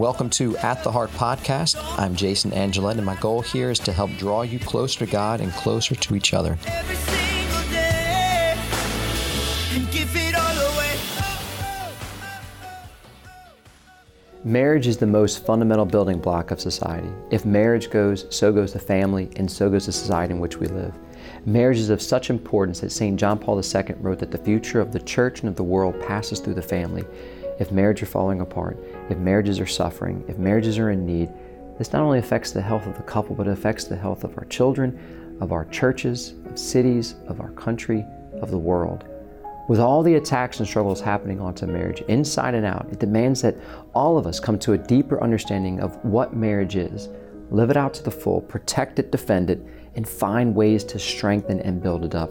Welcome to At the Heart podcast. I'm Jason Angelette, and my goal here is to help draw you closer to God and closer to each other. Marriage is the most fundamental building block of society. If marriage goes, so goes the family, and so goes the society in which we live. Marriage is of such importance that St. John Paul II wrote that the future of the church and of the world passes through the family. If marriages are falling apart, if marriages are suffering, if marriages are in need, this not only affects the health of the couple, but it affects the health of our children, of our churches, of cities, of our country, of the world. With all the attacks and struggles happening onto marriage, inside and out, it demands that all of us come to a deeper understanding of what marriage is, live it out to the full, protect it, defend it, and find ways to strengthen and build it up.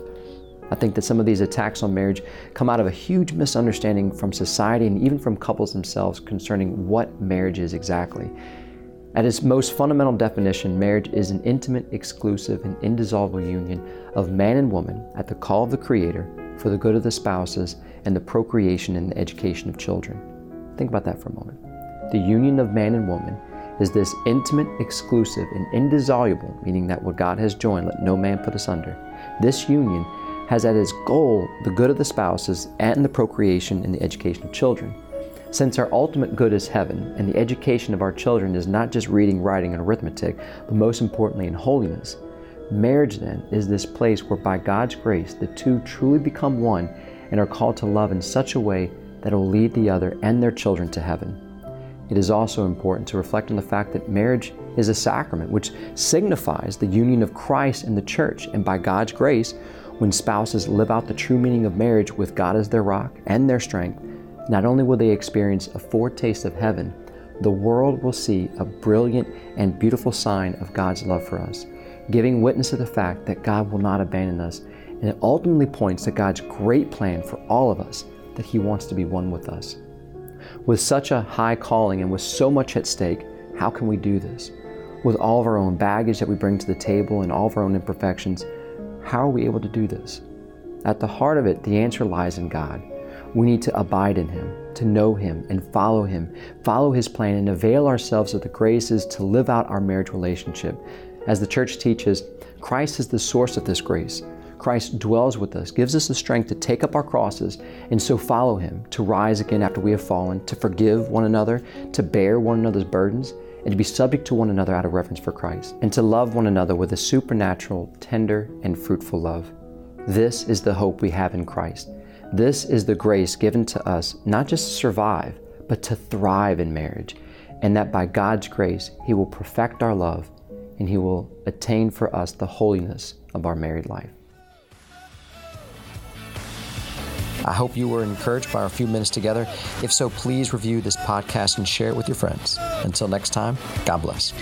I think that some of these attacks on marriage come out of a huge misunderstanding from society and even from couples themselves concerning what marriage is exactly. At its most fundamental definition, marriage is an intimate, exclusive, and indissoluble union of man and woman at the call of the Creator for the good of the spouses and the procreation and the education of children. Think about that for a moment. The union of man and woman is this intimate, exclusive, and indissoluble, meaning that what God has joined, let no man put asunder. This union has at its goal the good of the spouses and the procreation and the education of children. Since our ultimate good is heaven, and the education of our children is not just reading, writing, and arithmetic, but most importantly in holiness, marriage then is this place where by God's grace the two truly become one and are called to love in such a way that it will lead the other and their children to heaven. It is also important to reflect on the fact that marriage is a sacrament which signifies the union of Christ and the church, and by God's grace, when spouses live out the true meaning of marriage with God as their rock and their strength, not only will they experience a foretaste of heaven, the world will see a brilliant and beautiful sign of God's love for us, giving witness to the fact that God will not abandon us. And it ultimately points to God's great plan for all of us that He wants to be one with us. With such a high calling and with so much at stake, how can we do this? With all of our own baggage that we bring to the table and all of our own imperfections, how are we able to do this? At the heart of it, the answer lies in God. We need to abide in Him, to know Him and follow Him, follow His plan, and avail ourselves of the graces to live out our marriage relationship. As the church teaches, Christ is the source of this grace. Christ dwells with us, gives us the strength to take up our crosses and so follow Him, to rise again after we have fallen, to forgive one another, to bear one another's burdens, and to be subject to one another out of reverence for Christ, and to love one another with a supernatural, tender, and fruitful love. This is the hope we have in Christ. This is the grace given to us not just to survive, but to thrive in marriage, and that by God's grace, He will perfect our love and He will attain for us the holiness of our married life. I hope you were encouraged by our few minutes together. If so, please review this podcast and share it with your friends. Until next time, God bless.